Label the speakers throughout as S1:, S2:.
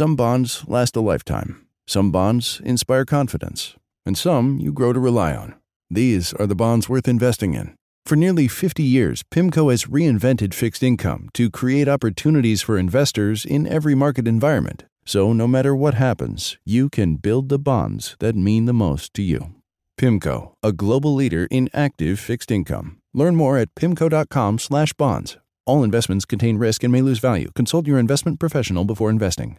S1: Some bonds last a lifetime, some bonds inspire confidence, and some you grow to rely on. These are the bonds worth investing in. For nearly 50 years, PIMCO has reinvented fixed income to create opportunities for investors in every market environment. So, no matter what happens, you can build the bonds that mean the most to you. PIMCO, a global leader in active fixed income. Learn more at pimco.com/bonds. All investments contain risk and may lose value. Consult your investment professional before investing.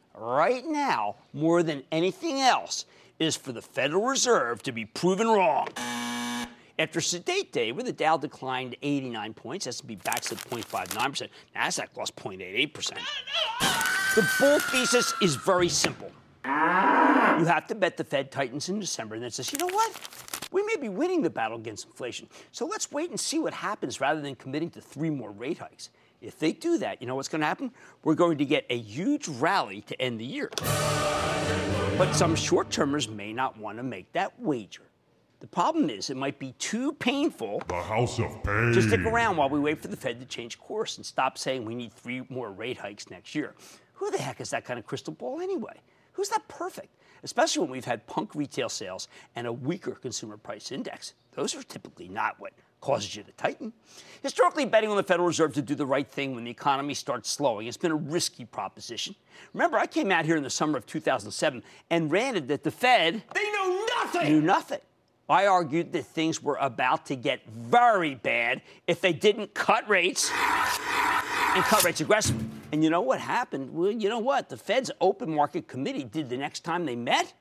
S2: right now, more than anything else, is for the Federal Reserve to be proven wrong. After sedate day, where the Dow declined 89 points, S&P at 0.59%, Nasdaq lost 0.88%. The bull thesis is very simple. You have to bet the Fed tightens in December and then says, you know what? We may be winning the battle against inflation. So let's wait and see what happens rather than committing to three more rate hikes. If they do that, you know what's going to happen? We're going to get a huge rally to end the year. But some short termers may not want to make that wager. The problem is, it might be too painful
S3: The House of Pain.
S2: to stick around while we wait for the Fed to change course and stop saying we need three more rate hikes next year. Who the heck is that kind of crystal ball anyway? Who's that perfect? Especially when we've had punk retail sales and a weaker consumer price index. Those are typically not what causes you to tighten. Historically, betting on the Federal Reserve to do the right thing when the economy starts slowing has been a risky proposition. Remember, I came out here in the summer of 2007 and ranted that the Fed
S4: They know nothing.
S2: knew nothing. I argued that things were about to get very bad if they didn't cut rates and cut rates aggressively. And you know what happened? Well, you know what? The Fed's open market committee did the next time they met.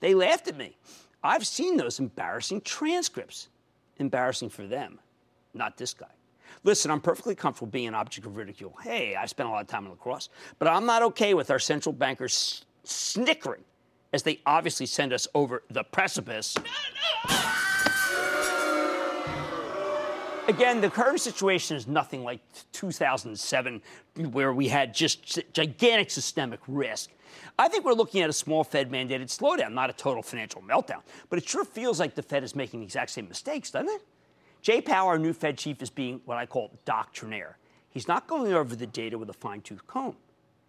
S2: They laughed at me. I've seen those embarrassing transcripts. Embarrassing for them, not this guy. Listen, I'm perfectly comfortable being an object of ridicule. Hey, I spent a lot of time in lacrosse, but I'm not okay with our central bankers snickering as they obviously send us over the precipice. Again, the current situation is nothing like 2007, where we had just gigantic systemic risk. I think we're looking at a small Fed mandated slowdown, not a total financial meltdown. But it sure feels like the Fed is making the exact same mistakes, doesn't it? Jay Powell, our new Fed chief, is being what I call doctrinaire. He's not going over the data with a fine tooth comb.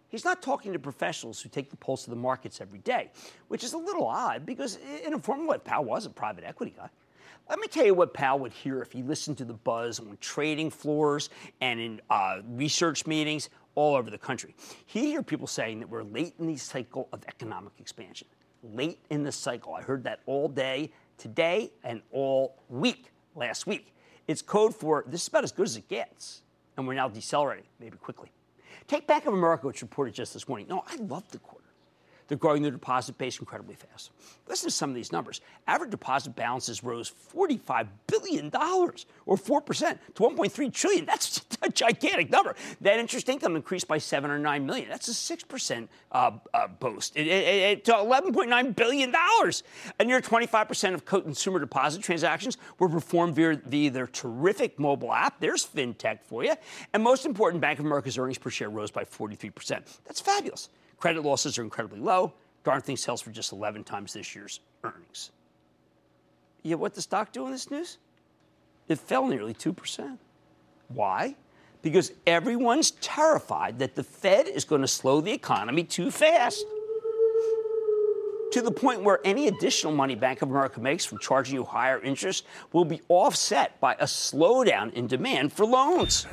S2: He's not talking to professionals who take the pulse of the markets every day, which is a little odd because, in a formal way, Powell was a private equity guy. Let me tell you what Powell would hear if he listened to the buzz on trading floors and in uh, research meetings all over the country. He'd hear people saying that we're late in the cycle of economic expansion. Late in the cycle. I heard that all day today and all week last week. It's code for this is about as good as it gets, and we're now decelerating, maybe quickly. Take Bank of America, which reported just this morning. No, I love the quarter. They're growing their deposit base incredibly fast. Listen to some of these numbers. Average deposit balances rose $45 billion, or 4%, to 1.3 trillion. That's a gigantic number. Net interest income increased by 7 or 9 million. That's a 6% uh, uh, boost it, it, it, to $11.9 billion. And near 25% of consumer deposit transactions were performed via, via their terrific mobile app. There's fintech for you. And most important, Bank of America's earnings per share rose by 43%. That's fabulous. Credit losses are incredibly low. Darn sells for just 11 times this year's earnings. Yet, what the stock do in this news? It fell nearly 2%. Why? Because everyone's terrified that the Fed is going to slow the economy too fast. To the point where any additional money Bank of America makes from charging you higher interest will be offset by a slowdown in demand for loans.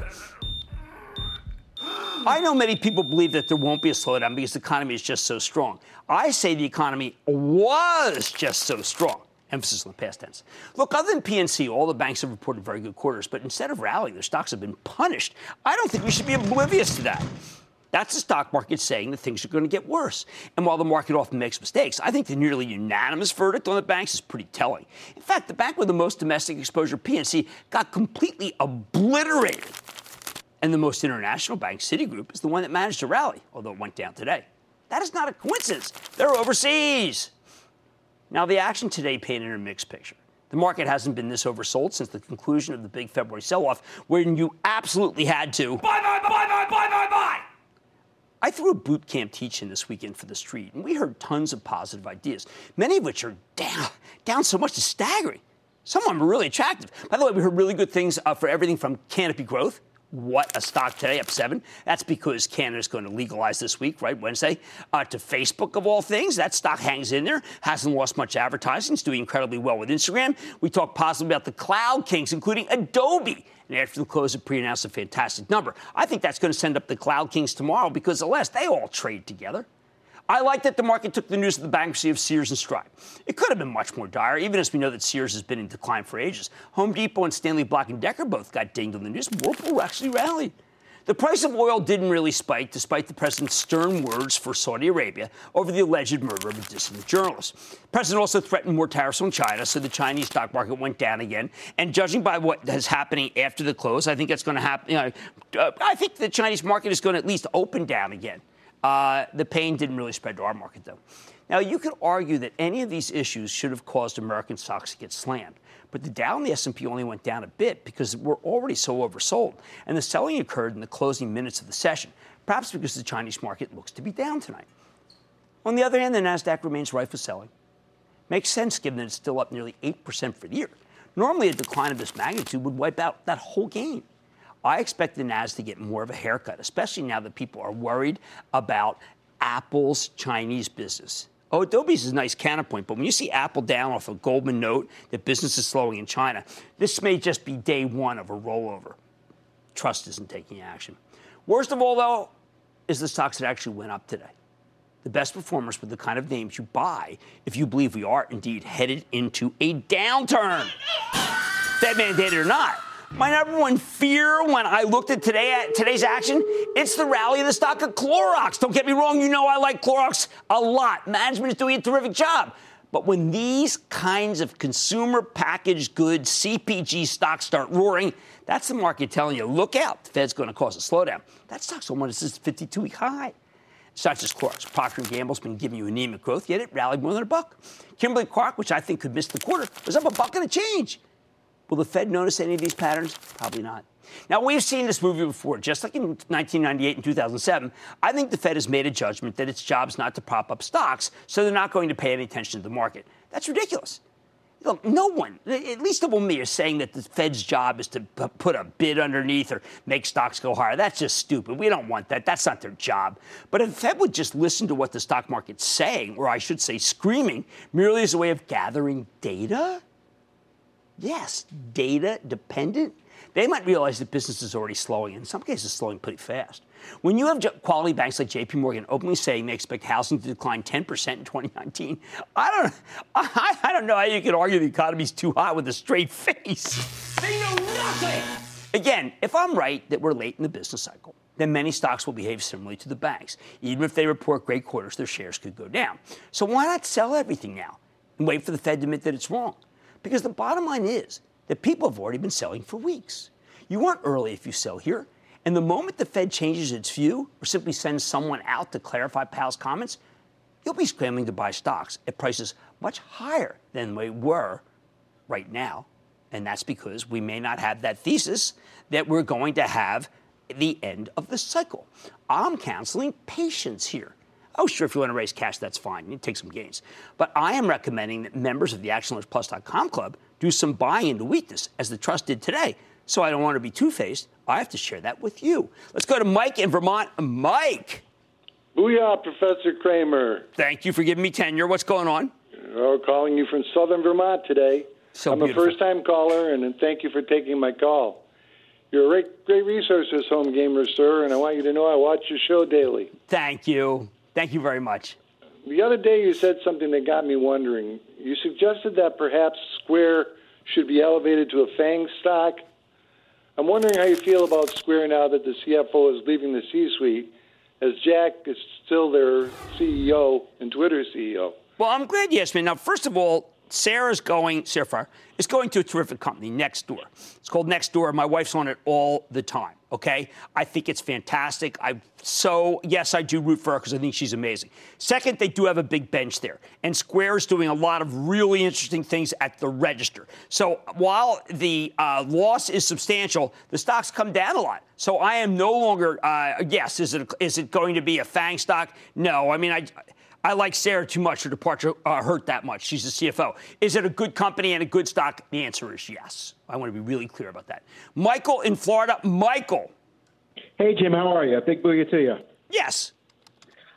S2: I know many people believe that there won't be a slowdown because the economy is just so strong. I say the economy was just so strong. Emphasis on the past tense. Look, other than PNC, all the banks have reported very good quarters, but instead of rallying, their stocks have been punished. I don't think we should be oblivious to that. That's the stock market saying that things are going to get worse. And while the market often makes mistakes, I think the nearly unanimous verdict on the banks is pretty telling. In fact, the bank with the most domestic exposure, PNC, got completely obliterated And the most international bank, Citigroup, is the one that managed to rally, although it went down today. That is not a coincidence. They're overseas. Now, the action today painted a mixed picture. The market hasn't been this oversold since the conclusion of the big February sell off, when you absolutely had to buy, buy, buy, buy, buy, buy, buy. I threw a boot camp teach-in this weekend for the street, and we heard tons of positive ideas, many of which are down, down so much it's staggering. Some of them are really attractive. By the way, we heard really good things uh, for everything from canopy growth what a stock today up seven. That's because Canada's going to legalize this week, right? Wednesday. Uh, to Facebook of all things, that stock hangs in there, hasn't lost much advertising. It's doing incredibly well with Instagram. We talked positively about the cloud kings, including Adobe. And after the close, it pre-announced a fantastic number. I think that's going to send up the cloud kings tomorrow because, alas, they all trade together. I like that the market took the news of the bankruptcy of Sears and stride. It could have been much more dire, even as we know that Sears has been in decline for ages. Home Depot and Stanley Black & Decker both got dinged on the news. Whirlpool actually rallied. The price of oil didn't really spike, despite the president's stern words for Saudi Arabia over the alleged murder of a dissident journalist. The president also threatened more tariffs on China, so the Chinese stock market went down again. And judging by what is happening after the close, I think that's going to happen. You know, uh, I think the Chinese market is going to at least open down again. Uh, the pain didn't really spread to our market, though. Now, you could argue that any of these issues should have caused American stocks to get slammed, but the Dow and the S&P only went down a bit because we're already so oversold, and the selling occurred in the closing minutes of the session, perhaps because the Chinese market looks to be down tonight. On the other hand, the Nasdaq remains rife with selling. Makes sense given that it's still up nearly 8% for the year. Normally, a decline of this magnitude would wipe out that whole gain. I expect the NAS to get more of a haircut, especially now that people are worried about Apple's Chinese business. Oh, Adobe's is a nice counterpoint, but when you see Apple down off a Goldman note that business is slowing in China, this may just be day one of a rollover. Trust isn't taking action. Worst of all, though, is the stocks that actually went up today. The best performers were the kind of names you buy if you believe we are indeed headed into a downturn. Fed mandated or not. My number one fear when I looked at today at today's action, it's the rally of the stock of Clorox. Don't get me wrong, you know I like Clorox a lot. Management is doing a terrific job. But when these kinds of consumer packaged goods, CPG stocks start roaring, that's the market telling you, look out, the Fed's going to cause a slowdown. That stock's almost its 52-week high. It's not just Clorox. Procter & Gamble's been giving you anemic growth, yet it rallied more than a buck. Kimberly-Clark, which I think could miss the quarter, was up a buck and a change. Will the Fed notice any of these patterns? Probably not. Now, we've seen this movie before. Just like in 1998 and 2007, I think the Fed has made a judgment that its job is not to prop up stocks, so they're not going to pay any attention to the market. That's ridiculous. Look, no one, at least of me, is saying that the Fed's job is to put a bid underneath or make stocks go higher. That's just stupid. We don't want that. That's not their job. But if the Fed would just listen to what the stock market's saying, or I should say screaming, merely as a way of gathering data, Yes, data dependent. They might realize that business is already slowing, and in some cases, slowing pretty fast. When you have quality banks like JP Morgan openly saying they expect housing to decline 10% in 2019, I don't, I, I don't know how you can argue the economy's too hot with a straight face. They know nothing. Again, if I'm right that we're late in the business cycle, then many stocks will behave similarly to the banks. Even if they report great quarters, their shares could go down. So why not sell everything now and wait for the Fed to admit that it's wrong? Because the bottom line is that people have already been selling for weeks. You aren't early if you sell here. And the moment the Fed changes its view or simply sends someone out to clarify Powell's comments, you'll be scrambling to buy stocks at prices much higher than they were right now. And that's because we may not have that thesis that we're going to have the end of the cycle. I'm counseling patience here. Oh, sure, if you want to raise cash, that's fine. You take some gains. But I am recommending that members of the ActionAlertsPlus.com club do some buying into weakness, as the trust did today. So I don't want to be two faced. I have to share that with you. Let's go to Mike in Vermont. Mike.
S3: Booyah, Professor Cramer.
S2: Thank you for giving me tenure. What's going on?
S3: Oh, calling you from southern Vermont today.
S2: So
S3: I'm
S2: beautiful.
S3: a first time caller, and thank you for taking my call. You're a great, great resource as home gamer, sir, and I want you to know I watch your show daily.
S2: Thank you. Thank you very much.
S3: The other day you said something that got me wondering. You suggested that perhaps Square should be elevated to a FANG stock. I'm wondering how you feel about Square now that the CFO is leaving the C suite, as Jack is still their CEO and Twitter CEO.
S2: Well, I'm glad you asked me. Now, first of all, Sarah's going, Sarah is going to a terrific company, Nextdoor. It's called Nextdoor. My wife's on it all the time. Okay, I think it's fantastic. I so yes, I do root for her because I think she's amazing. Second, they do have a big bench there, and Square is doing a lot of really interesting things at the register. So while the uh, loss is substantial, the stocks come down a lot. So I am no longer uh, yes. Is it is it going to be a Fang stock? No. I mean I. I like Sarah too much. Her departure uh, hurt that much. She's the CFO. Is it a good company and a good stock? The answer is yes. I want to be really clear about that. Michael in Florida. Michael.
S4: Hey, Jim. How are you? Big booyah to you.
S2: Yes.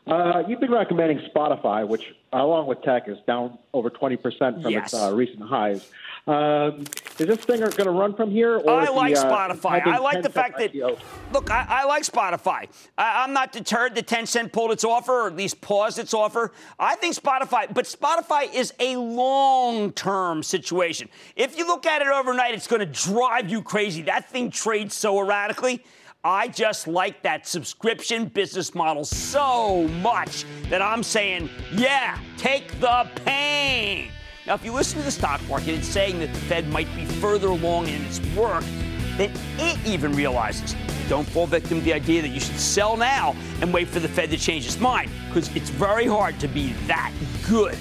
S4: Uh, you've been recommending Spotify, which, along with tech, is down over 20% from
S2: Yes.
S4: its uh, recent highs. Um, is this thing going to run from here? Or
S2: I like
S4: the, uh,
S2: Spotify. I like the fact that,
S4: IPO?
S2: look, I, I like Spotify. I, I'm not deterred that Tencent pulled its offer, or at least paused its offer. I think Spotify, but Spotify is a long term situation. If you look at it overnight, it's going to drive you crazy. That thing trades so erratically. I just like that subscription business model so much that I'm saying, yeah, take the pain. Now, if you listen to the stock market, it's saying that the Fed might be further along in its work than it even realizes. Don't fall victim to the idea that you should sell now and wait for the Fed to change its mind, because it's very hard to be that good.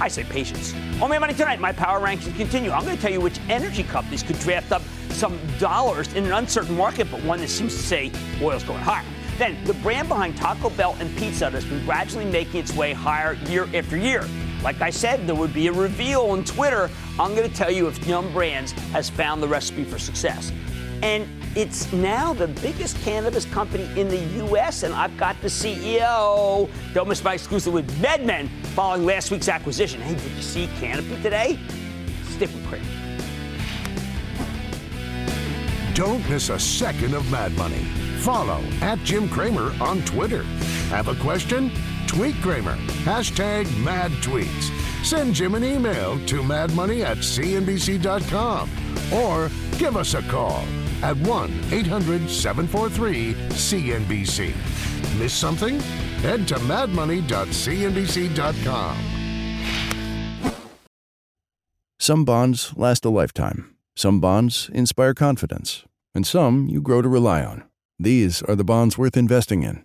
S2: I say patience. On my money tonight, my power rankings continue. I'm going to tell you which energy companies could draft up some dollars in an uncertain market, but one that seems to say oil's going higher. Then, the brand behind Taco Bell and Pizza Hut has been gradually making its way higher year after year. Like I said, there would be a reveal on Twitter. I'm going to tell you if Yum Brands has found the recipe for success. And it's now the biggest cannabis company in the U.S., and I've got the CEO. Don't miss my exclusive with MedMen following last week's acquisition. Hey, did you see Canopy today? Stick with Craig.
S5: Don't miss a second of Mad Money. Follow at Jim Cramer on Twitter. Have a question? Tweet Cramer. Hashtag mad tweets. Send Jim an email to madmoney at cnbc.com or give us a call at 1 800 743 CNBC. Miss something? Head to madmoney.cnbc.com.
S1: Some bonds last a lifetime. Some bonds inspire confidence. And some you grow to rely on. These are the bonds worth investing in.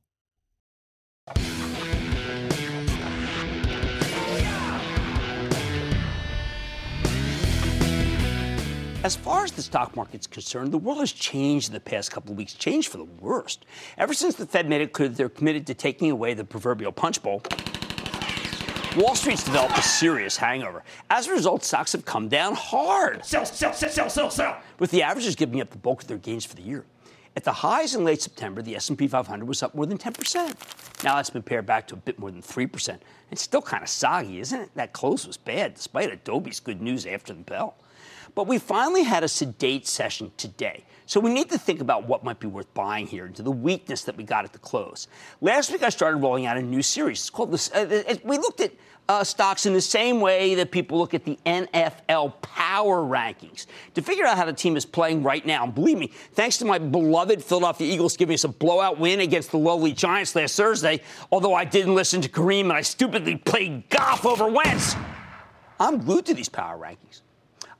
S2: As far as the stock market's concerned, the world has changed in the past couple of weeks, changed for the worst. Ever since the Fed made it clear that they're committed to taking away the proverbial punch bowl, Wall Street's developed a serious hangover. As a result, stocks have come down hard. Sell, sell, sell, sell, sell, sell. With the averages giving up the bulk of their gains for the year. At the highs in late September, the S&P 500 was up more than 10%. Now that's been pared back to a bit more than 3%. It's still kind of soggy, isn't it? That close was bad, despite Adobe's good news after the bell. But we finally had a sedate session today. So we need to think about what might be worth buying here into the weakness that we got at the close. Last week I started rolling out a new series. It's called. Uh, we looked at uh, stocks in the same way that people look at the NFL power rankings to figure out how the team is playing right now. And believe me, thanks to my beloved Philadelphia Eagles giving us a blowout win against the lowly Giants last Thursday, although I didn't listen to Kareem and I stupidly played golf over Wentz, I'm glued to these power rankings.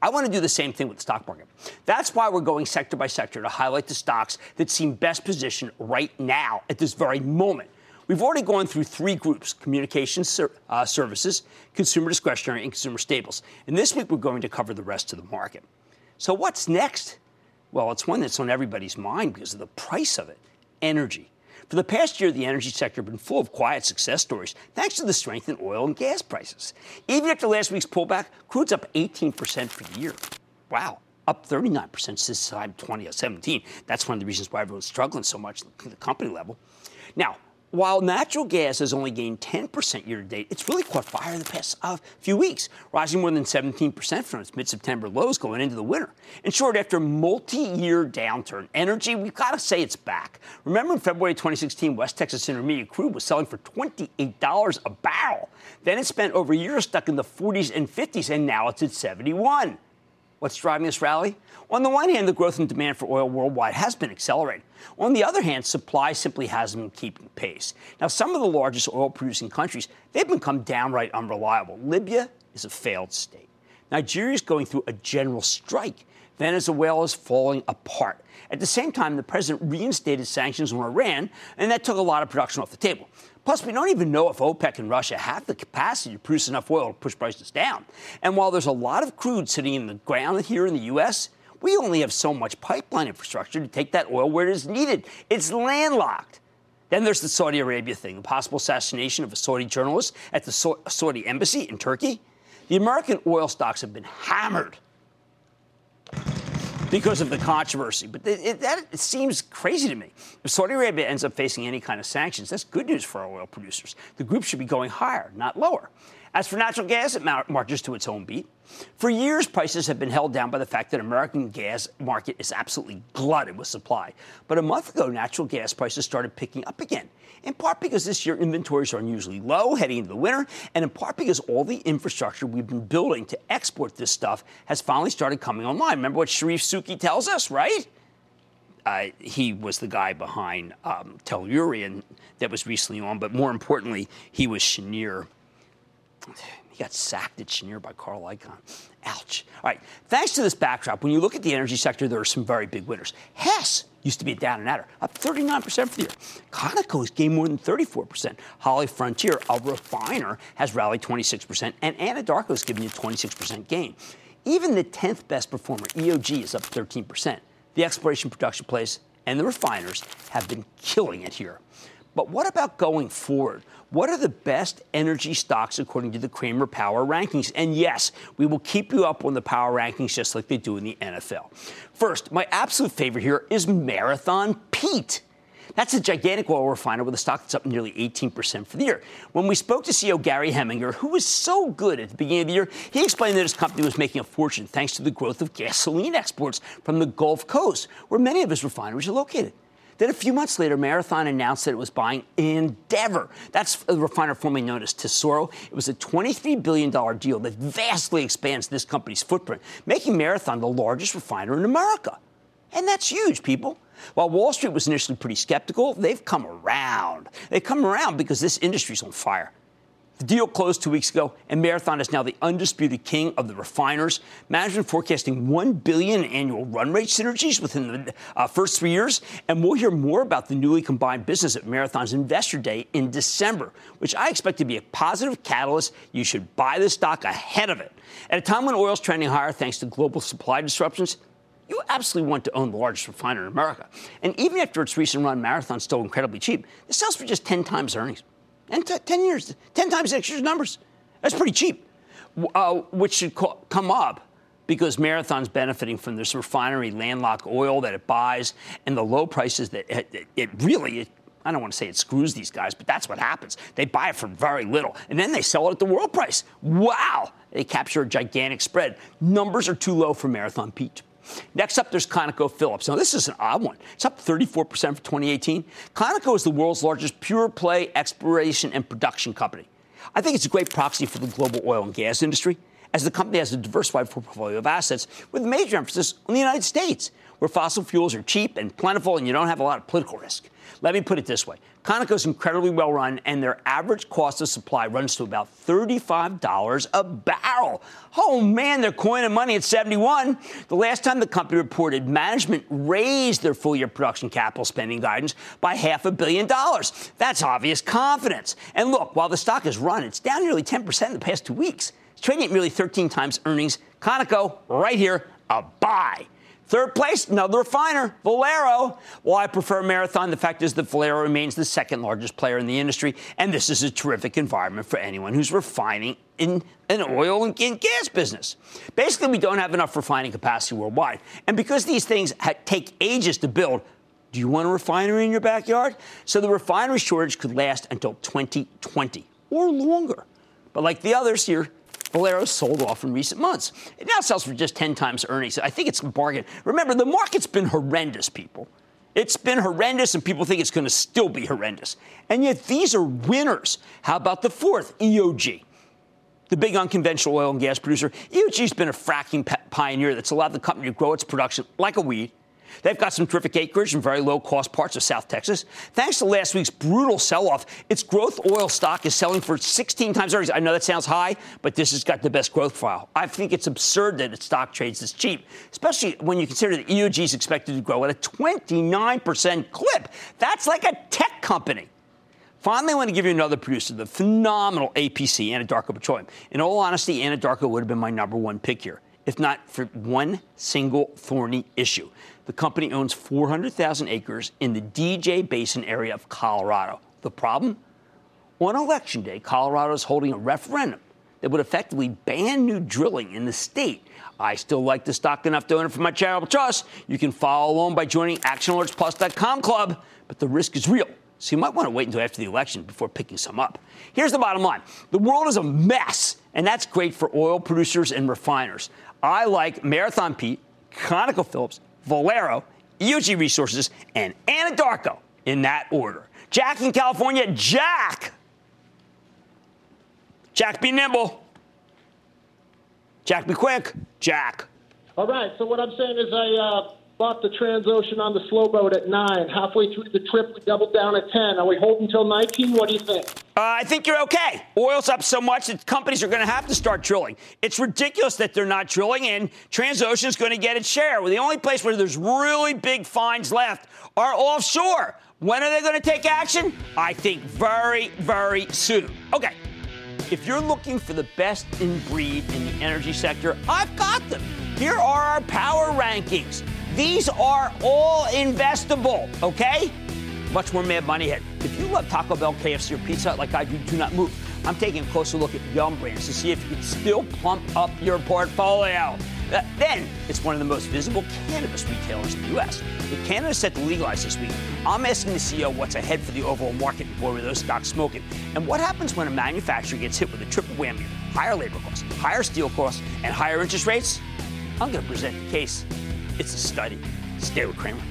S2: I want to do the same thing with the stock market. That's why we're going sector by sector to highlight the stocks that seem best positioned right now at this very moment. We've already gone through three groups communication uh, services, consumer discretionary, and consumer staples. And this week we're going to cover the rest of the market. So, what's next? Well, it's one that's on everybody's mind because of the price of it energy. For the past year, the energy sector has been full of quiet success stories thanks to the strength in oil and gas prices. Even after last week's pullback, crude's up 18% for the year. Wow, up 39% since this time 2017. That's one of the reasons why everyone's struggling so much at the company level. Now, while natural gas has only gained 10% year to date, it's really caught fire in the past uh, few weeks, rising more than 17% from its mid September lows going into the winter. In short, after a multi year downturn, energy, we've got to say it's back. Remember in February 2016, West Texas Intermediate crude was selling for $28 a barrel. Then it spent over a year stuck in the 40s and 50s, and now it's at 71. What's driving this rally? On the one hand, the growth in demand for oil worldwide has been accelerating. On the other hand, supply simply hasn't been keeping pace. Now, some of the largest oil producing countries, they've become downright unreliable. Libya is a failed state. Nigeria is going through a general strike. Venezuela is falling apart. At the same time, the president reinstated sanctions on Iran, and that took a lot of production off the table. Plus, we don't even know if OPEC and Russia have the capacity to produce enough oil to push prices down. And while there's a lot of crude sitting in the ground here in the U.S., we only have so much pipeline infrastructure to take that oil where it is needed. It's landlocked. Then there's the Saudi Arabia thing, the possible assassination of a Saudi journalist at the Saudi embassy in Turkey. The American oil stocks have been hammered because of the controversy. But it, it, that seems crazy to me. If Saudi Arabia ends up facing any kind of sanctions, that's good news for our oil producers. The group should be going higher, not lower. As for natural gas, it marches to its own beat. For years, prices have been held down by the fact that American gas market is absolutely glutted with supply. But a month ago, natural gas prices started picking up again. In part because this year inventories are unusually low heading into the winter, and in part because all the infrastructure we've been building to export this stuff has finally started coming online. Remember what Charif Souki tells us, right? Uh, he was the guy behind um, Tellurian that was recently on, but more importantly, he was Cheniere he got sacked at Cheniere by Carl Icahn. Ouch. All right. Thanks to this backdrop, when you look at the energy sector, there are some very big winners. Hess used to be a down and outer, up 39% for the year. Conoco has gained more than 34%. Holly Frontier, a refiner, has rallied 26%, and Anadarko has given you a 26% gain. Even the 10th best performer, EOG, is up 13%. The exploration production plays and the refiners have been killing it here. But what about going forward? What are the best energy stocks according to the Cramer Power Rankings? And yes, we will keep you up on the power rankings just like they do in the NFL. First, my absolute favorite here is Marathon Pete. That's a gigantic oil refiner with a stock that's up nearly 18% for the year. When we spoke to CEO Gary Heminger, who was so good at the beginning of the year, he explained that his company was making a fortune thanks to the growth of gasoline exports from the Gulf Coast, where many of his refineries are located. Then a few months later, Marathon announced that it was buying Andeavor. That's a refiner formerly known as Tesoro. It was a $23 billion deal that vastly expands this company's footprint, making Marathon the largest refiner in America. And that's huge, people. While Wall Street was initially pretty skeptical, they've come around. They've come around because this industry's on fire. The deal closed two weeks ago, and Marathon is now the undisputed king of the refiners. Management forecasting one billion annual run rate synergies within the uh, first three years, and we'll hear more about the newly combined business at Marathon's Investor Day in December, which I expect to be a positive catalyst. You should buy the stock ahead of it. At a time when oil's trending higher thanks to global supply disruptions, you absolutely want to own the largest refiner in America. And even after its recent run, Marathon's still incredibly cheap. It sells for just 10 times earnings and t- 10 years, 10 times next year's numbers. That's pretty cheap, uh, which should co- come up because Marathon's benefiting from this refinery landlocked oil that it buys and the low prices that it, it really, it, I don't want to say it screws these guys, but that's what happens. They buy it for very little and then they sell it at the world price. Wow! They capture a gigantic spread. Numbers are too low for Marathon Pete. Next up, there's ConocoPhillips. Now, this is an odd one. It's up 34% for 2018. Conoco is the world's largest pure play exploration and production company. I think it's a great proxy for the global oil and gas industry, as the company has a diversified portfolio of assets with major emphasis on the United States, where fossil fuels are cheap and plentiful and you don't have a lot of political risk. Let me put it this way Conoco is incredibly well run, and their average cost of supply runs to about $35 a barrel. Oh man, they're coining money at 71. The last time the company reported, management raised their full year production capital spending guidance by half a billion dollars. That's obvious confidence. And look, while the stock has run, it's down nearly 10% in the past two weeks. It's trading at nearly 13 times earnings. Conoco, right here, a buy. Third place, another refiner, Valero. While I prefer Marathon, the fact is that Valero remains the second largest player in the industry, and this is a terrific environment for anyone who's refining in an oil and gas business. Basically, we don't have enough refining capacity worldwide. And because these things take ages to build, Do you want a refinery in your backyard? So the refinery shortage could last until 2020 or longer. But like the others here, Valero sold off in recent months. It now sells for just 10 times earnings. I think it's a bargain. Remember, the market's been horrendous, people. It's been horrendous, and people think it's going to still be horrendous. And yet, these are winners. How about the fourth, EOG? The big unconventional oil and gas producer. EOG's been a fracking pioneer that's allowed the company to grow its production like a weed They've got some terrific acreage in very low cost parts of South Texas. Thanks to last week's brutal sell off, its growth oil stock is selling for 16 times earnings. I know that sounds high, but this has got the best growth file. I think it's absurd that its stock trades this cheap, especially when you consider that EOG is expected to grow at a 29% clip. That's like a tech company. Finally, I want to give you another producer, the phenomenal APC, Anadarko Petroleum. In all honesty, Anadarko would have been my number one pick here, if not for one single thorny issue. The company owns 400,000 acres in the DJ Basin area of Colorado. The problem? On election day, Colorado is holding a referendum that would effectively ban new drilling in the state. I still like the stock enough to own it for my charitable trust. You can follow along by joining ActionAlertsPlus.com club, but the risk is real. So you might want to wait until after the election before picking some up. Here's the bottom line the world is a mess, and that's great for oil producers and refiners. I like Marathon Pete, ConocoPhillips, Valero, EOG Resources, and Anadarko in that order. Jack in California, Jack. Jack, be nimble. Jack, be quick. Jack.
S6: All right. So what I'm saying is I uh, bought the Transocean on the slow boat at nine. Halfway through the trip, we doubled down at ten. Are we holding until 19? What do you think?
S2: Uh, I think you're okay. Oil's up so much that companies are going to have to start drilling. It's ridiculous that they're not drilling, and Transocean's going to get its share. Well, the only place where there's really big finds left are offshore. When are they going to take action? I think very, very soon. Okay. If you're looking for the best in breed in the energy sector, I've got them. Here are our power rankings. These are all investable, okay? Much more Mad Money ahead. If you love Taco Bell, KFC, or Pizza Hut like I do, do not move. I'm taking a closer look at Yum Brands to see if you can still pump up your portfolio. Uh, then, it's one of the most visible cannabis retailers in the U.S. With Canada set to legalize this week, I'm asking the CEO what's ahead for the overall market before those stocks smoking. And what happens when a manufacturer gets hit with a triple whammy higher labor costs, higher steel costs, and higher interest rates? I'm going to present the case. It's a study. Stay with Cramer.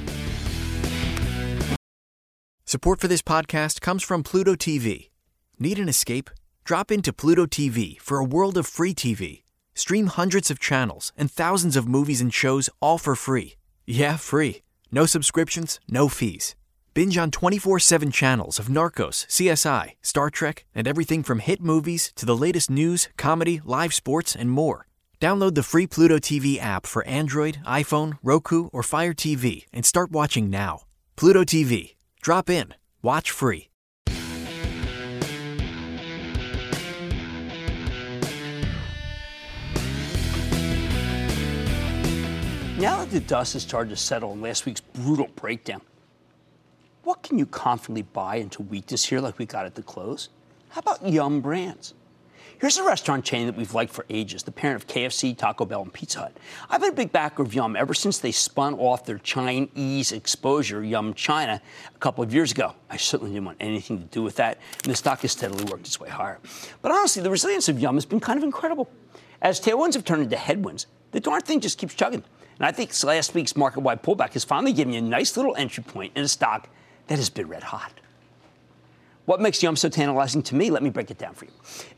S7: Support for this podcast comes from Pluto TV. Need an escape? Drop into Pluto TV for a world of free TV. Stream hundreds of channels and thousands of movies and shows all for free. Yeah, free. No subscriptions, no fees. Binge on 24 7 channels of Narcos, CSI, Star Trek, and everything from hit movies to the latest news, comedy, live sports, and more. Download the free Pluto TV app for Android, iPhone, Roku, or Fire TV and start watching now. Pluto TV. Drop in. Watch free.
S2: Now that the dust has started to settle in last week's brutal breakdown, what can you confidently buy into weakness here like we got at the close? How about Yum Brands? Here's a restaurant chain that we've liked for ages, the parent of KFC, Taco Bell, and Pizza Hut. I've been a big backer of Yum ever since they spun off their Chinese exposure, Yum China, a couple of years ago. I certainly didn't want anything to do with that, and the stock has steadily worked its way higher. But honestly, the resilience of Yum has been kind of incredible. As tailwinds have turned into headwinds, the darn thing just keeps chugging. And I think last week's market wide pullback has finally given you a nice little entry point in a stock that has been red hot. What makes Yum so tantalizing to me? Let me break it down for you.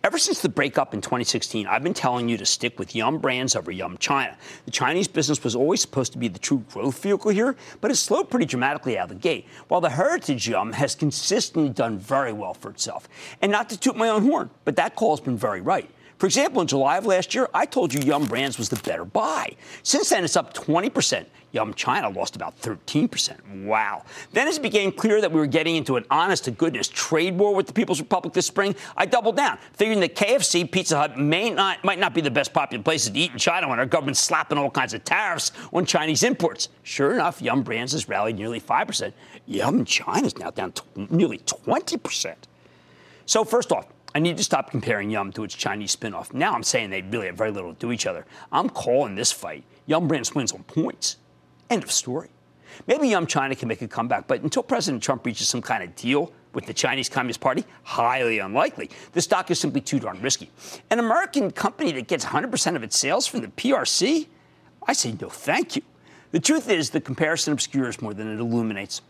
S2: Ever since the breakup in 2016, I've been telling you to stick with Yum brands over Yum China. The Chinese business was always supposed to be the true growth vehicle here, but it slowed pretty dramatically out of the gate, while the heritage Yum has consistently done very well for itself. And not to toot my own horn, but that call has been very right. For example, in July of last year, I told you Yum Brands was the better buy. Since then, it's up 20%. Yum China lost about 13%. Wow. Then, as it became clear that we were getting into an honest to goodness trade war with the People's Republic this spring, I doubled down, figuring that KFC, Pizza Hut may not, might not be the best popular places to eat in China when our government's slapping all kinds of tariffs on Chinese imports. Sure enough, Yum Brands has rallied nearly 5%. Yum China is now down t- nearly 20%. So, first off, I need to stop comparing Yum to its Chinese spinoff. Now I'm saying they really have very little to do each other. I'm calling this fight. Yum Brands wins on points. End of story. Maybe Yum China can make a comeback, but until President Trump reaches some kind of deal with the Chinese Communist Party, highly unlikely. The stock is simply too darn risky. An American company that gets 100% of its sales from the PRC? I say no thank you. The truth is, the comparison obscures more than it illuminates.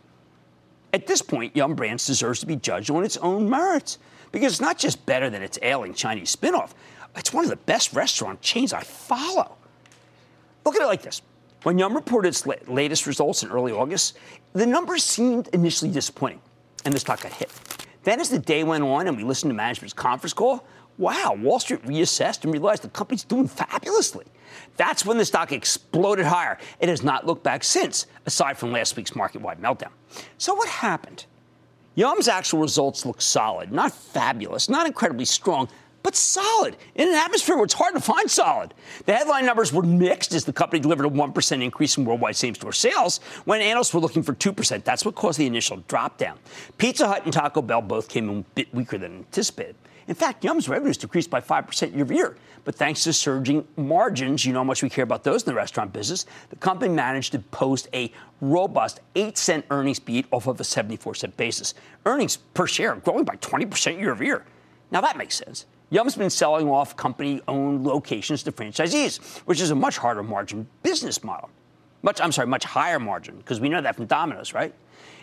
S2: At this point, Yum Brands deserves to be judged on its own merits because it's not just better than its ailing Chinese spinoff, it's one of the best restaurant chains I follow. Look at it like this. When Yum reported its latest results in early August, the numbers seemed initially disappointing, and the stock got hit. Then, as the day went on and we listened to management's conference call, wow, Wall Street reassessed and realized the company's doing fabulously. That's when the stock exploded higher. It has not looked back since, aside from last week's market wide meltdown. So, what happened? Yum's actual results look solid, not fabulous, not incredibly strong, but solid in an atmosphere where it's hard to find solid. The headline numbers were mixed as the company delivered a 1% increase in worldwide same store sales when analysts were looking for 2%. That's what caused the initial drop down. Pizza Hut and Taco Bell both came in a bit weaker than anticipated. In fact, Yum's revenues decreased by 5% year over year. But thanks to surging margins, you know how much we care about those in the restaurant business, the company managed to post a robust 8 cent earnings beat off of a 74 cent basis. Earnings per share growing by 20% year over year. Now that makes sense. Yum's been selling off company owned locations to franchisees, which is a much harder margin business model. Much, I'm sorry, much higher margin, because we know that from Domino's, right?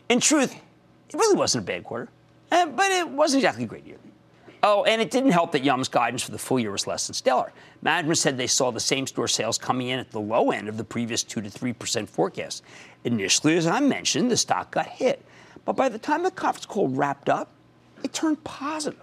S2: In truth, it really wasn't a bad quarter, eh, but it wasn't exactly a great year. Oh, and it didn't help that Yum's guidance for the full year was less than stellar. Management said they saw the same store sales coming in at the low end of the previous 2 to 3% forecast. Initially, as I mentioned, the stock got hit. But by the time the conference call wrapped up, it turned positive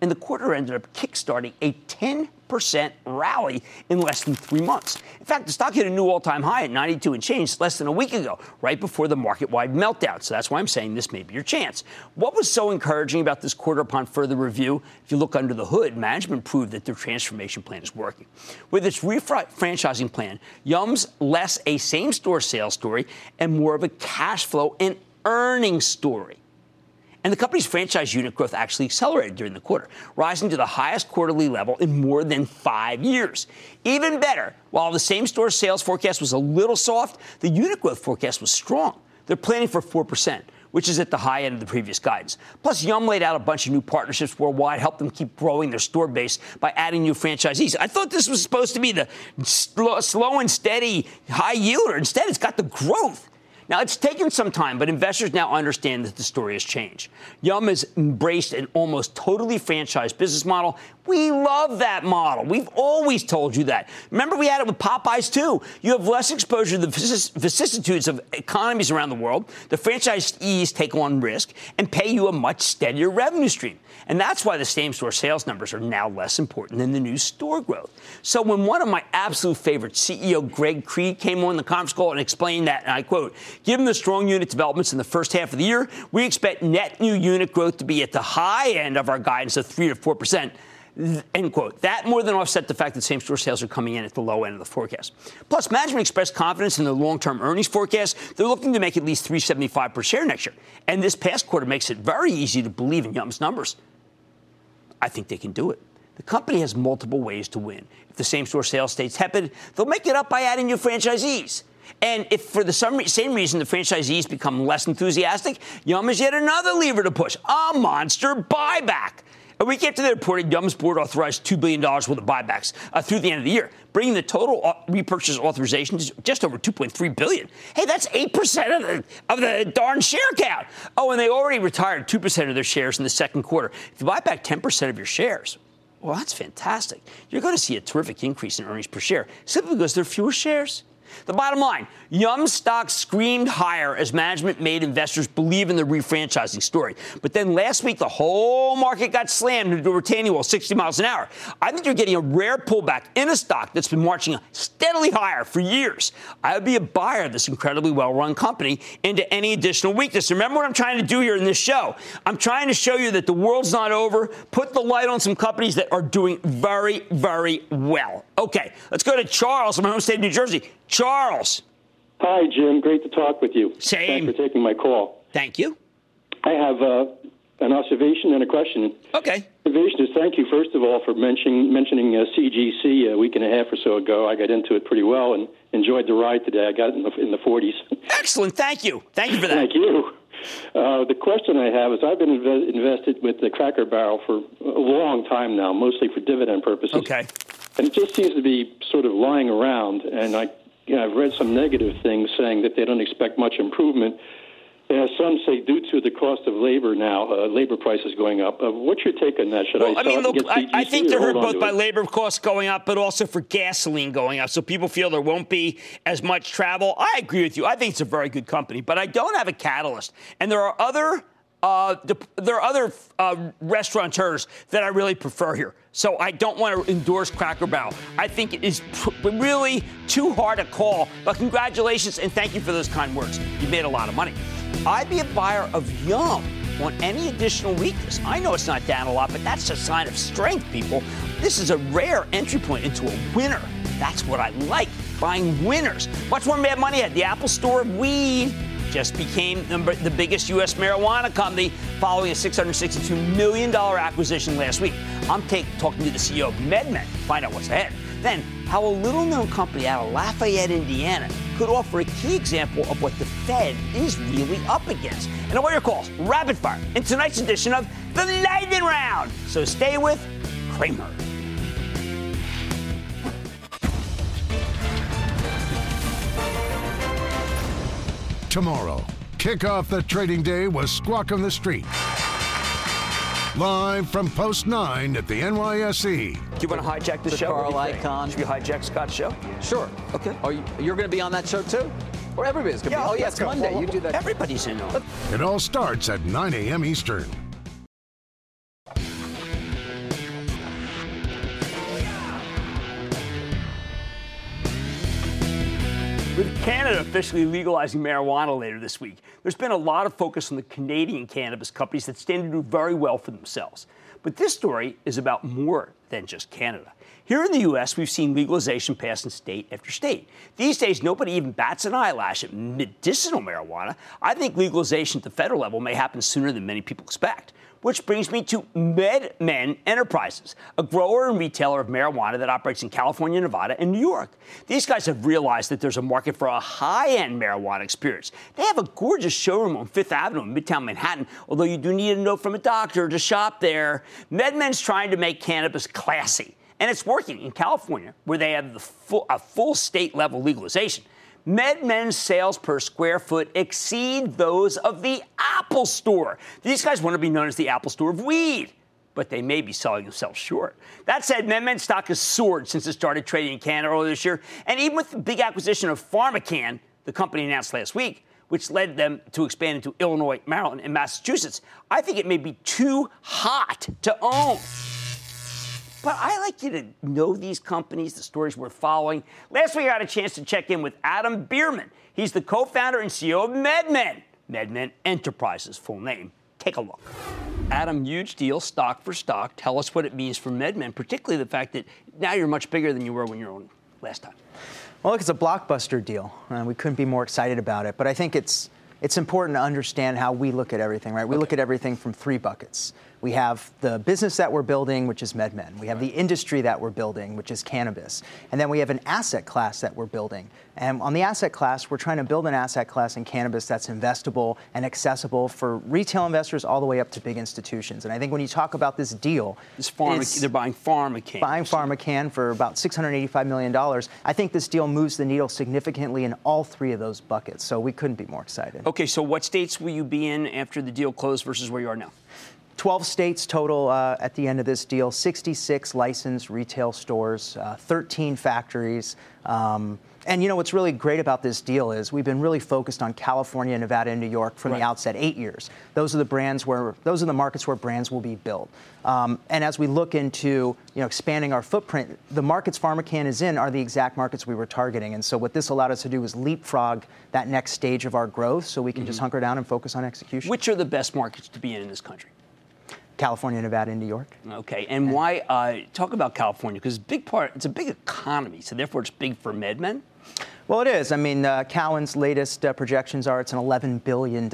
S2: and the quarter ended up kickstarting a 10% rally in less than three months. In fact, the stock hit a new all time high at 92 and change less than a week ago, right before the market wide meltdown. So that's why I'm saying this may be your chance. What was so encouraging about this quarter upon further review? If you look under the hood, management proved that their transformation plan is working. With its refranchising plan, Yum's less a same store sales story and more of a cash flow and earnings story. And the company's franchise unit growth actually accelerated during the quarter, rising to the highest quarterly level in more than five years. Even better, while the same store sales forecast was a little soft, the unit growth forecast was strong. They're planning for 4%, which is at the high end of the previous guidance. Plus, Yum laid out a bunch of new partnerships worldwide, helped them keep growing their store base by adding new franchisees. I thought this was supposed to be the slow, and steady high yielder. Instead, it's got the growth. Now, it's taken some time, but investors now understand that the story has changed. Yum has embraced an almost totally franchised business model. We love that model. We've always told you that. Remember, we had it with Popeyes too. You have less exposure to the vicissitudes of economies around the world. The franchisees take on risk and pay you a much steadier revenue stream. And that's why the same store sales numbers are now less important than the new store growth. So when one of my absolute favorites, CEO Greg Creed, came on the conference call and explained that, and I quote, given the strong unit developments in the first half of the year, we expect net new unit growth to be at the high end of our guidance of 3 to 4 percent. End quote. That more than offset the fact that same store sales are coming in at the low end of the forecast. Plus, management expressed confidence in the long term earnings forecast. They're looking to make at least 375 per share next year. And this past quarter makes it very easy to believe in Yum's numbers. I think they can do it. The company has multiple ways to win. If the same store sales stays tepid, they'll make it up by adding new franchisees. And if for the same reason the franchisees become less enthusiastic, Yum is yet another lever to push a monster buyback. A week after they reported, Yum's board authorized $2 billion worth of buybacks uh, through the end of the year, bringing the total repurchase authorization to just over 2.3 billion. Hey, that's 8% of the, of the darn share count. Oh, and they already retired 2% of their shares in the second quarter. If you buy back 10% of your shares, well, that's fantastic. You're going to see a terrific increase in earnings per share simply because there are fewer shares. The bottom line Yum stock screamed higher as management made investors believe in the refranchising story. But then last week, the whole market got slammed into a retaining wall 60 miles an hour. I think you're getting a rare pullback in a stock that's been marching steadily higher for years. I would be a buyer of this incredibly well run company into any additional weakness. Remember what I'm trying to do here in this show? I'm trying to show you that the world's not over, put the light on some companies that are doing very, very well. Okay, let's go to Charles from my home state of New Jersey. Charles.
S8: Hi, Jim. Great to talk with you.
S2: Same.
S8: Thanks for taking my call.
S2: Thank you.
S8: I have uh, an observation and a question.
S2: Okay.
S8: Observation is thank you, first of all, for mentioning, mentioning uh, CGC a week and a half or so ago. I got into it pretty well, and enjoyed the ride today. I got in the, in the 40s.
S2: Excellent. Thank you. Thank you for that.
S8: Thank you. Uh, the question I have is I've been inv- invested with the Cracker Barrel for a long time now, mostly for dividend purposes.
S2: Okay.
S8: And it just seems to be sort of lying around. And I, you know, I've read some negative things saying that they don't expect much improvement. Uh, some say due to the cost of labor now, uh, labor prices going up. Uh, what's your take on that? Should
S2: well,
S8: I,
S2: I mean, look, I, I, think they're hurt both by
S8: it?
S2: labor costs going up, but also for gasoline going up. So people feel there won't be as much travel. I agree with you. I think it's a very good company, but I don't have a catalyst. And there are other. Uh, there are other uh, restaurateurs that I really prefer here. So I don't want to endorse Cracker Barrel. I think it is pr- really too hard a call. But congratulations and thank you for those kind words. You made a lot of money. I'd be a buyer of Yum on any additional weakness. I know it's not down a lot, but that's a sign of strength, people. This is a rare entry point into a winner. That's what I like, buying winners. Much more Mad Money at the Apple Store of Weed just became number, the biggest U.S. marijuana company following a $662 million acquisition last week. I'm take, talking to the CEO of MedMen to find out what's ahead. Then, how a little known company out of Lafayette, Indiana, could offer a key example of what the Fed is really up against. And all your calls, rapid fire, in tonight's edition of the Lightning Round. So stay with Cramer.
S5: Tomorrow, kick off the trading day with Squawk on the Street. Live from Post 9 at the NYSE.
S2: Do you want to hijack the,
S9: the
S2: show?
S9: Carl Icahn.
S2: Should we hijack Scott's show?
S9: Sure.
S2: Okay.
S9: Are you, you're going to be on that show too? Or everybody's going to
S2: yeah,
S9: be?
S2: Oh,
S9: yeah, it's Monday.
S2: Well,
S9: you do that.
S2: Everybody's in on.
S5: It all starts at 9 a.m. Eastern.
S2: Officially legalizing marijuana later this week, there's been a lot of focus on the Canadian cannabis companies that stand to do very well for themselves. But this story is about more than just Canada. Here in the U.S., we've seen legalization pass in state after state. These days, nobody even bats an eyelash at medicinal marijuana. I think legalization at the federal level may happen sooner than many people expect. Which brings me to MedMen Enterprises, a grower and retailer of marijuana that operates in California, Nevada, and New York. These guys have realized that there's a market for a high end marijuana experience. They have a gorgeous showroom on Fifth Avenue in Midtown Manhattan, although you do need a note from a doctor to shop there. MedMen's trying to make cannabis classy. And it's working in California, where they have the full, a full state level legalization. MedMen's sales per square foot exceed those of the Apple Store. These guys want to be known as the Apple Store of weed, but they may be selling themselves short. That said, MedMen stock has soared since it started trading in Canada earlier this year, and even with the big acquisition of PharmaCann, the company announced last week, which led them to expand into Illinois, Maryland, and Massachusetts, I think it may be too hot to own. But I like you to know these companies, the stories we're following. Last week, I got a chance to check in with Adam Bierman. He's the co founder and CEO of MedMen, MedMen Enterprises, full name. Take a look. Adam, huge deal, stock for stock. Tell us what it means for MedMen, particularly the fact that now you're much bigger than you were when you were on last time.
S10: Well, look, it's a blockbuster deal, and we couldn't be more excited about it. But I think it's it's important to understand how we look at everything, right? We okay. look at everything from three buckets. We have the business that we're building, which is MedMen. We have the industry that we're building, which is cannabis. And then we have an asset class that we're building. And on the asset class, we're trying to build an asset class in cannabis that's investable and accessible for retail investors all the way up to big institutions. And I think when you talk about this deal,
S2: this pharma, they're buying PharmaCann.
S10: Buying PharmaCann for about $685 million. I think this deal moves the needle significantly in all three of those buckets. So we couldn't be more excited.
S2: Okay, so what states will you be in after the deal closed versus where you are now?
S10: 12 states total uh, at the end of this deal, 66 licensed retail stores, uh, 13 factories. Um, and you know what's really great about this deal is we've been really focused on California, Nevada, and New York from right. the outset, eight years. Those are the brands where those are the markets where brands will be built. Um, and as we look into you know expanding our footprint, the markets PharmaCann is in are the exact markets we were targeting. And so what this allowed us to do was leapfrog that next stage of our growth, so we can mm-hmm. just hunker down and focus on execution.
S2: Which are the best markets to be in in this country?
S10: California, Nevada, and New York.
S2: Okay, and, and why uh, talk about California? Because big part, it's a big economy, so therefore it's big for MedMen.
S10: Well, it is. I mean, uh, Cowen's latest uh, projections are it's an $11 billion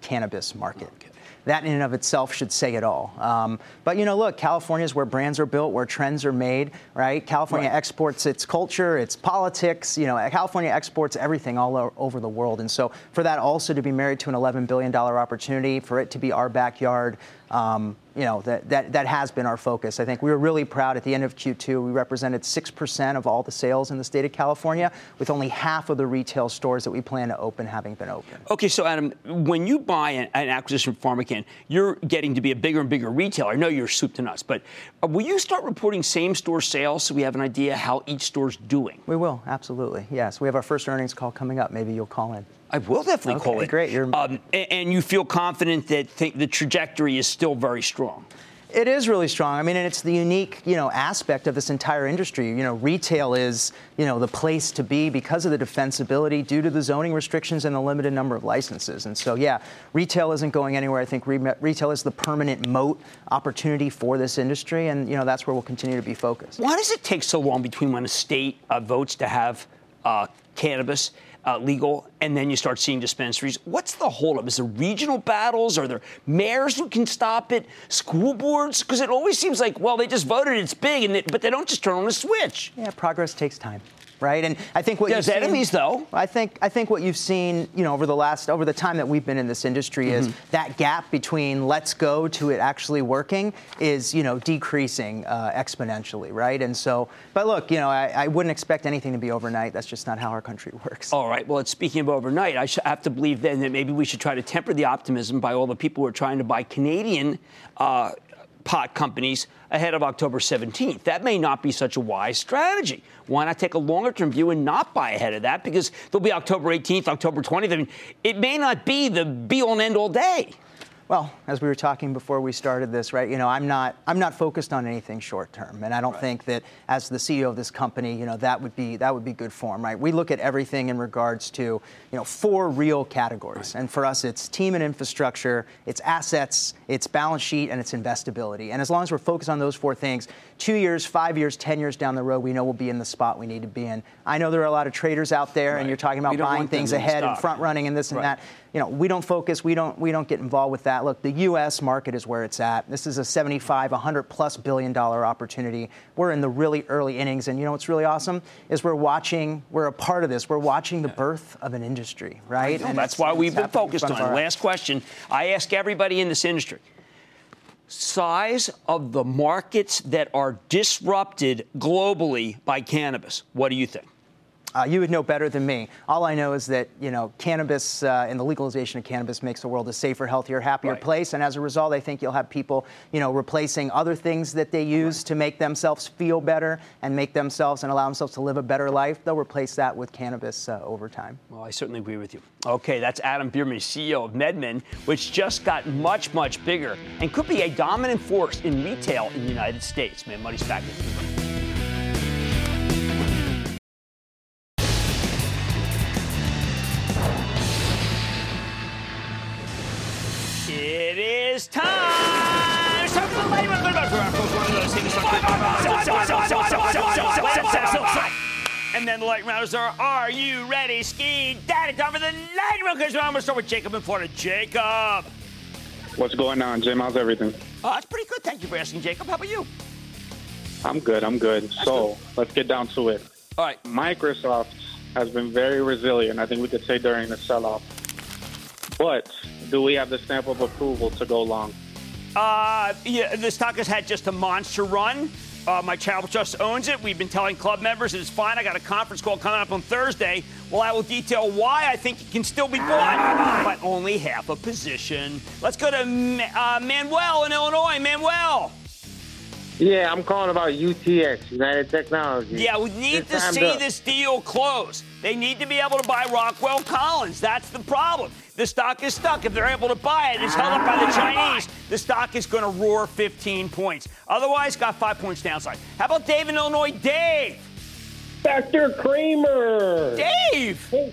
S10: cannabis market. Okay. that in and of itself should say it all. Um, but you know, look, California is where brands are built, where trends are made, right? California right. exports its culture, its politics. You know, California exports everything all over the world, and so for that also to be married to an 11 billion dollar opportunity, for it to be our backyard, um, you know, that, that, that has been our focus. I think we were really proud at the end of Q2. We represented 6% of all the sales in the state of California, with only half of the retail stores that we plan to open having been open.
S2: Okay, so Adam, when you buy an, an acquisition from PharmaCann, you're getting to be a bigger and bigger retailer. I know you're soup to nuts, but uh, will you start reporting same store sales so we have an idea how each store's doing?
S10: We will, absolutely. Yes, we have our first earnings call coming up. Maybe you'll call in.
S2: I will definitely
S10: okay,
S2: call it.
S10: Great.
S2: Um, and, and, you feel confident that th- the trajectory is still very strong.
S10: It is really strong. I mean, and it's the unique, you know, aspect of this entire industry. You know, retail is, you know, the place to be because of the defensibility due to the zoning restrictions and the limited number of licenses. And so, yeah, retail isn't going anywhere. I think re- retail is the permanent moat opportunity for this industry, and you know, that's where we'll continue to be focused.
S2: Why does it take so long between when a state uh, votes to have uh, cannabis uh, legal, and then you start seeing dispensaries. What's the holdup? Is there regional battles? Are there mayors who can stop it? School boards? Because it always seems like, well, they just voted, it's big, and it, but they don't just turn on a switch.
S10: Yeah, progress takes time right? And I think what
S2: there's
S10: you've
S2: enemies
S10: seen,
S2: though.
S10: I think I think what you've seen, you know, over the last over the time that we've been in this industry mm-hmm. is that gap between let's go to it actually working is you know decreasing uh, exponentially, right? And so, but look, you know, I, I, wouldn't expect anything to be overnight. That's just not how our country works.
S2: All right. Well, speaking of overnight, I have to believe then that maybe we should try to temper the optimism by all the people who are trying to buy Canadian. Uh, pot companies ahead of October 17th. That may not be such a wise strategy. Why not take a longer term view and not buy ahead of that? Because there'll be October 18th, October 20th. I mean, it may not be the be all and end all day.
S10: Well, as we were talking before we started this, right? You know, I'm not I'm not focused on anything short term, and I don't right. think that as the CEO of this company, you know, that would be that would be good form, right? We look at everything in regards to you know four real categories, right. and for us, it's team and infrastructure, it's assets, it's balance sheet, and it's investability. And as long as we're focused on those four things, two years, five years, ten years down the road, we know we'll be in the spot we need to be in. I know there are a lot of traders out there, right. and you're talking about buying things ahead and front running and this and that you know, we don't focus, we don't, we don't get involved with that. Look, the U.S. market is where it's at. This is a 75, 100 plus billion dollar opportunity. We're in the really early innings, and you know what's really awesome is we're watching, we're a part of this. We're watching the birth of an industry, right?
S2: And that's why we've been focused on it. Last question, I ask everybody in this industry size of the markets that are disrupted globally by cannabis. What do you think?
S10: Uh, you would know better than me. All I know is that you know cannabis uh, and the legalization of cannabis makes the world a safer, healthier, happier right. place. And as a result, I think you'll have people you know replacing other things that they use right. to make themselves feel better and make themselves and allow themselves to live a better life. They'll replace that with cannabis uh, over time.
S2: Well, I certainly agree with you. Okay, that's Adam Bierman, CEO of MedMen, which just got much, much bigger and could be a dominant force in retail in the United States. Man, money's back is time. And then the light rounders are, are you ready? Ski daddy time for the light rounders. I'm going to start with Jacob in Florida. Jacob.
S11: What's going on, Jim? How's everything?
S2: Uh, it's pretty good. Thank you for asking, Jacob. How about you?
S11: I'm good. I'm good. That's so good. let's get down to it.
S2: All right.
S11: Microsoft has been very resilient. I think we could say during the sell-off. But do we have the stamp of approval to go long?
S2: Uh, yeah, the stock has had just a monster run. Uh, my child just owns it. We've been telling club members it's fine. I got a conference call coming up on Thursday. Well, I will detail why I think it can still be bought, but only half a position. Let's go to uh, Manuel in Illinois. Manuel.
S12: Yeah, I'm calling about UTX, United Technologies.
S2: Yeah, we need this to see to... this deal close. They need to be able to buy Rockwell Collins. That's the problem. The stock is stuck. If they're able to buy it, it's held up by the Chinese. The stock is going to roar 15 points. Otherwise, got five points downside. How about Dave in Illinois? Dave.
S13: Dr. Cramer.
S2: Dave.
S13: Hey.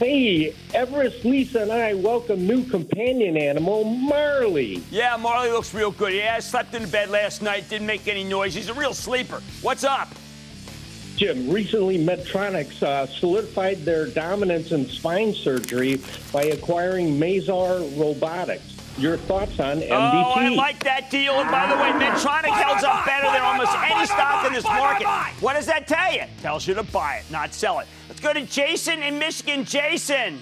S13: Hey, Everest, Lisa, and I welcome new companion animal, Marley.
S2: Yeah, Marley looks real good. Yeah, I slept in bed last night, didn't make any noise. He's a real sleeper. What's up?
S13: Jim, recently Medtronic uh, solidified their dominance in spine surgery by acquiring Mazor Robotics. your thoughts on MDT.
S2: Oh, I like that deal. And by the way, Medtronic holds up better than almost any stock in this market. What does that tell you? Tells you to buy it, not sell it. Let's go to Jason in Michigan. Jason.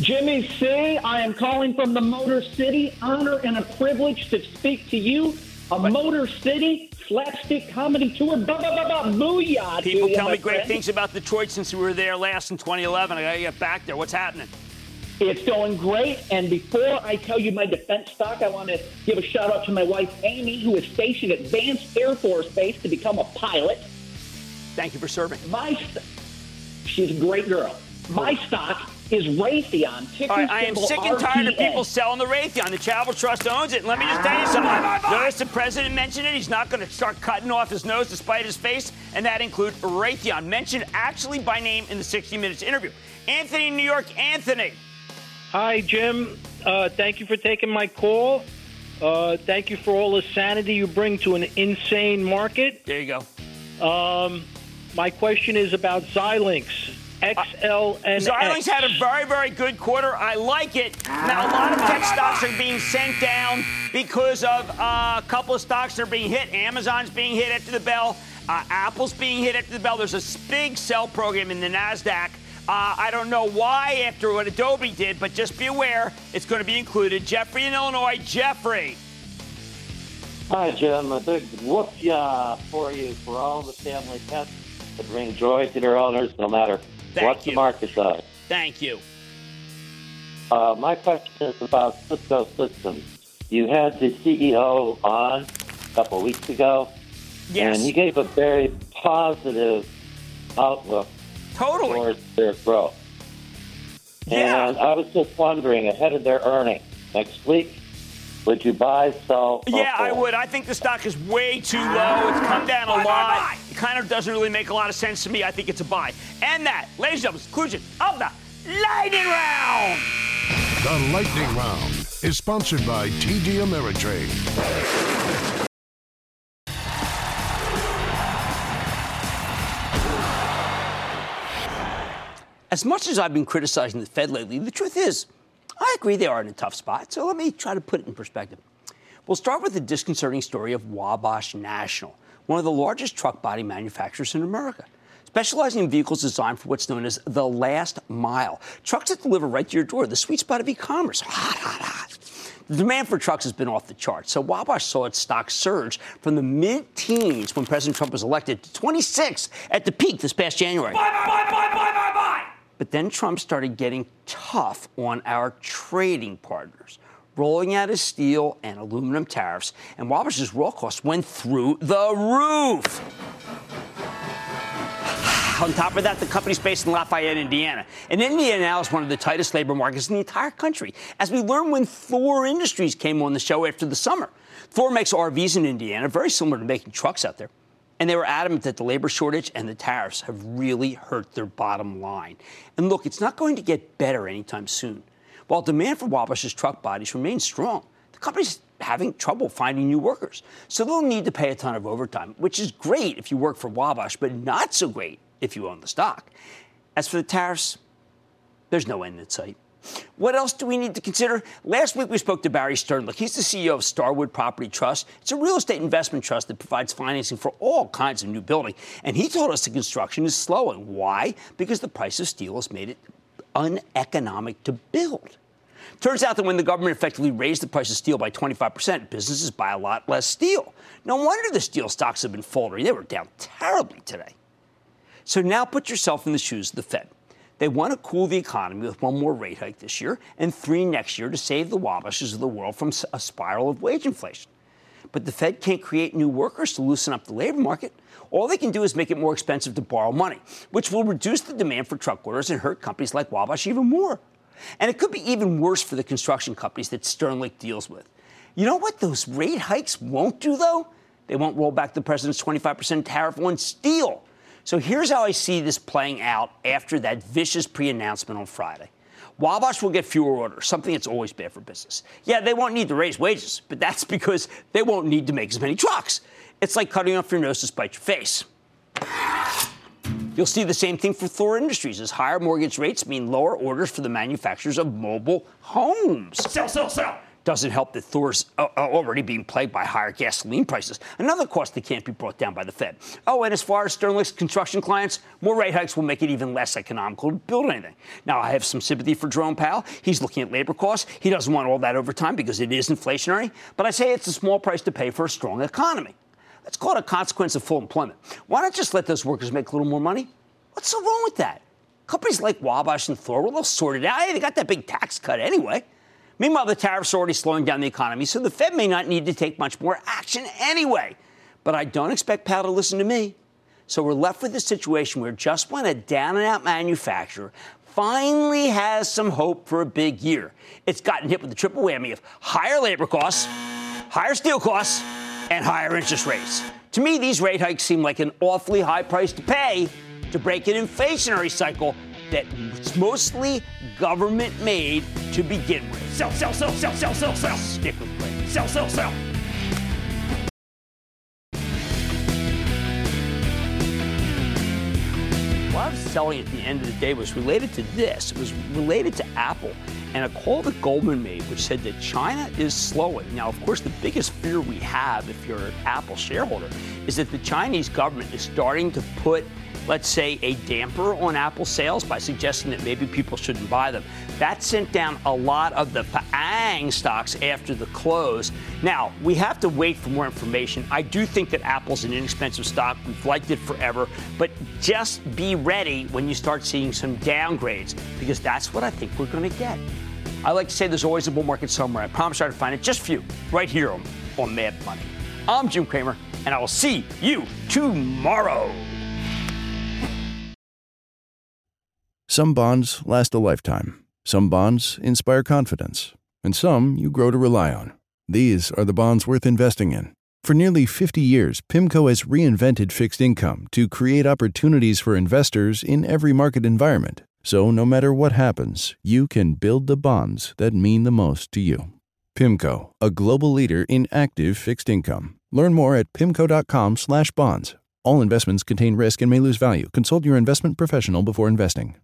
S14: Jimmy C., I am calling from the Motor City. Honor and a privilege to speak to you. A Motor City slapstick comedy tour. Ba, ba, ba, ba, booyah.
S2: People tell me great
S14: friend.
S2: things about Detroit since we were there last in 2011. I got to get back there. What's happening?
S14: It's going great. And before I tell you my defense stock, I want to give a shout out to my wife, Amy, who is stationed at Vance Air Force Base to become a pilot.
S2: Thank you for serving.
S14: My st- She's a great girl. My stock is Raytheon. Ticker
S2: All right, I am sick and tired of people selling the Raytheon. The Charitable Trust owns it. And let me just tell you something. Notice the president mentioned it. He's not going to start cutting off his nose despite his face, and that includes Raytheon, mentioned actually by name in the 60 Minutes interview. Anthony, in New York. Anthony.
S15: Hi, Jim. Uh, thank you for taking my call. Uh, thank you for all the sanity you bring to an insane market.
S2: There you
S15: go. Um, my question is about Xilinx. XL and
S2: Xilinx had a very, very good quarter. I like it. Now, a lot of tech stocks are being sent down because of uh, a couple of stocks that are being hit. Amazon's being hit after the bell. Uh, Apple's being hit after the bell. There's a big sell program in the NASDAQ. Uh, I don't know why after what Adobe did, but just be aware it's going to be included. Jeffrey in Illinois. Jeffrey.
S16: Hi, Jim. A big whoop ya for you for all the family pets that bring joy to their owners, no matter
S2: Thank
S16: what
S2: you.
S16: the market does.
S2: Thank you.
S16: Uh, my question is about Cisco Systems. You had the CEO on a couple of weeks ago,
S2: Yes.
S16: and he gave a very positive outlook
S2: totally.
S16: towards their growth.
S2: Yeah.
S16: And I was just wondering, ahead of their earnings next week, would you buy, sell,
S2: Yeah, I would. I think the stock is way too low. It's come down a lot. It kind of doesn't really make a lot of sense to me. I think it's a buy. And that, ladies and gentlemen, is conclusion of the lightning round.
S5: The Lightning Round is sponsored by TD Ameritrade.
S2: As much as I've been criticizing the Fed lately, the truth is, I agree they are in a tough spot. So let me try to put it in perspective. We'll start with the disconcerting story of Wabash National, one of the largest truck body manufacturers in America. Specializing in vehicles designed for what's known as the last mile. Trucks that deliver right to your door, the sweet spot of e commerce. Hot, hot, hot. The demand for trucks has been off the charts, so Wabash saw its stock surge from the mid teens when President Trump was elected to 26 at the peak this past January. But then Trump started getting tough on our trading partners, rolling out his steel and aluminum tariffs, and Wabash's raw costs went through the roof. On top of that, the company's based in Lafayette, Indiana. And Indiana now is one of the tightest labor markets in the entire country, as we learned when Thor Industries came on the show after the summer. Thor makes RVs in Indiana, very similar to making trucks out there. And they were adamant that the labor shortage and the tariffs have really hurt their bottom line. And look, it's not going to get better anytime soon. While demand for Wabash's truck bodies remains strong, the company's having trouble finding new workers. So they'll need to pay a ton of overtime, which is great if you work for Wabash, but not so great if you own the stock. As for the tariffs, there's no end in sight. What else do we need to consider? Last week we spoke to Barry Sternlicht. He's the CEO of Starwood Property Trust. It's a real estate investment trust that provides financing for all kinds of new building. And he told us the construction is slowing. Why? Because the price of steel has made it uneconomic to build. Turns out that when the government effectively raised the price of steel by 25%, businesses buy a lot less steel. No wonder the steel stocks have been faltering. They were down terribly today. So now put yourself in the shoes of the Fed. They want to cool the economy with one more rate hike this year and three next year to save the Wabashes of the world from a spiral of wage inflation. But the Fed can't create new workers to loosen up the labor market. All they can do is make it more expensive to borrow money, which will reduce the demand for truck orders and hurt companies like Wabash even more. And it could be even worse for the construction companies that Sternlicht deals with. You know what those rate hikes won't do, though? They won't roll back the president's 25% tariff on steel. So here's how I see this playing out after that vicious pre announcement on Friday. Wabash will get fewer orders, something that's always bad for business. Yeah, they won't need to raise wages, but that's because they won't need to make as many trucks. It's like cutting off your nose to spite your face. You'll see the same thing for Thor Industries, as higher mortgage rates mean lower orders for the manufacturers of mobile homes. Sell, sell, sell. Doesn't help that Thor's uh, uh, already being plagued by higher gasoline prices, another cost that can't be brought down by the Fed. Oh, and as far as Sternlicht's construction clients, more rate hikes will make it even less economical to build anything. Now, I have some sympathy for Jerome Powell. He's looking at labor costs. He doesn't want all that overtime because it is inflationary, but I say it's a small price to pay for a strong economy. Let's call it a consequence of full employment. Why not just let those workers make a little more money? What's so wrong with that? Companies like Wabash and Thor, well, they'll sort it out. Hey, they got that big tax cut anyway. Meanwhile, the tariffs are already slowing down the economy, so the Fed may not need to take much more action anyway. But I don't expect Powell to listen to me. So we're left with a situation where just when a down and out manufacturer finally has some hope for a big year, it's gotten hit with the triple whammy of higher labor costs, higher steel costs, and higher interest rates. To me, these rate hikes seem like an awfully high price to pay to break an inflationary cycle that's mostly government made to begin with. Sell, sell, sell, sell, sell, sell, sell. Stick with Cramer. Sell, sell, sell. What I was selling at the end of the day was related to this. It was related to Apple and a call that Goldman made, which said that China is slowing. Now, of course, the biggest fear we have if you're an Apple shareholder is that the Chinese government is starting to put let's say, a damper on Apple sales by suggesting that maybe people shouldn't buy them. That sent down a lot of the FAANG stocks after the close. Now, we have to wait for more information. I do think that Apple's an inexpensive stock. We've liked it forever. But just be ready when you start seeing some downgrades, because that's what I think we're going to get. I like to say there's always a bull market somewhere. I promise I'll find it just for you right here on, on Mad Money. I'm Jim Cramer, and I will see you tomorrow.
S1: Some bonds last a lifetime. Some bonds inspire confidence. And some you grow to rely on. These are the bonds worth investing in. For nearly 50 years, PIMCO has reinvented fixed income to create opportunities for investors in every market environment. So no matter what happens, you can build the bonds that mean the most to you. PIMCO, a global leader in active fixed income. Learn more at pimco.com/bonds. All investments contain risk and may lose value. Consult your investment professional before investing.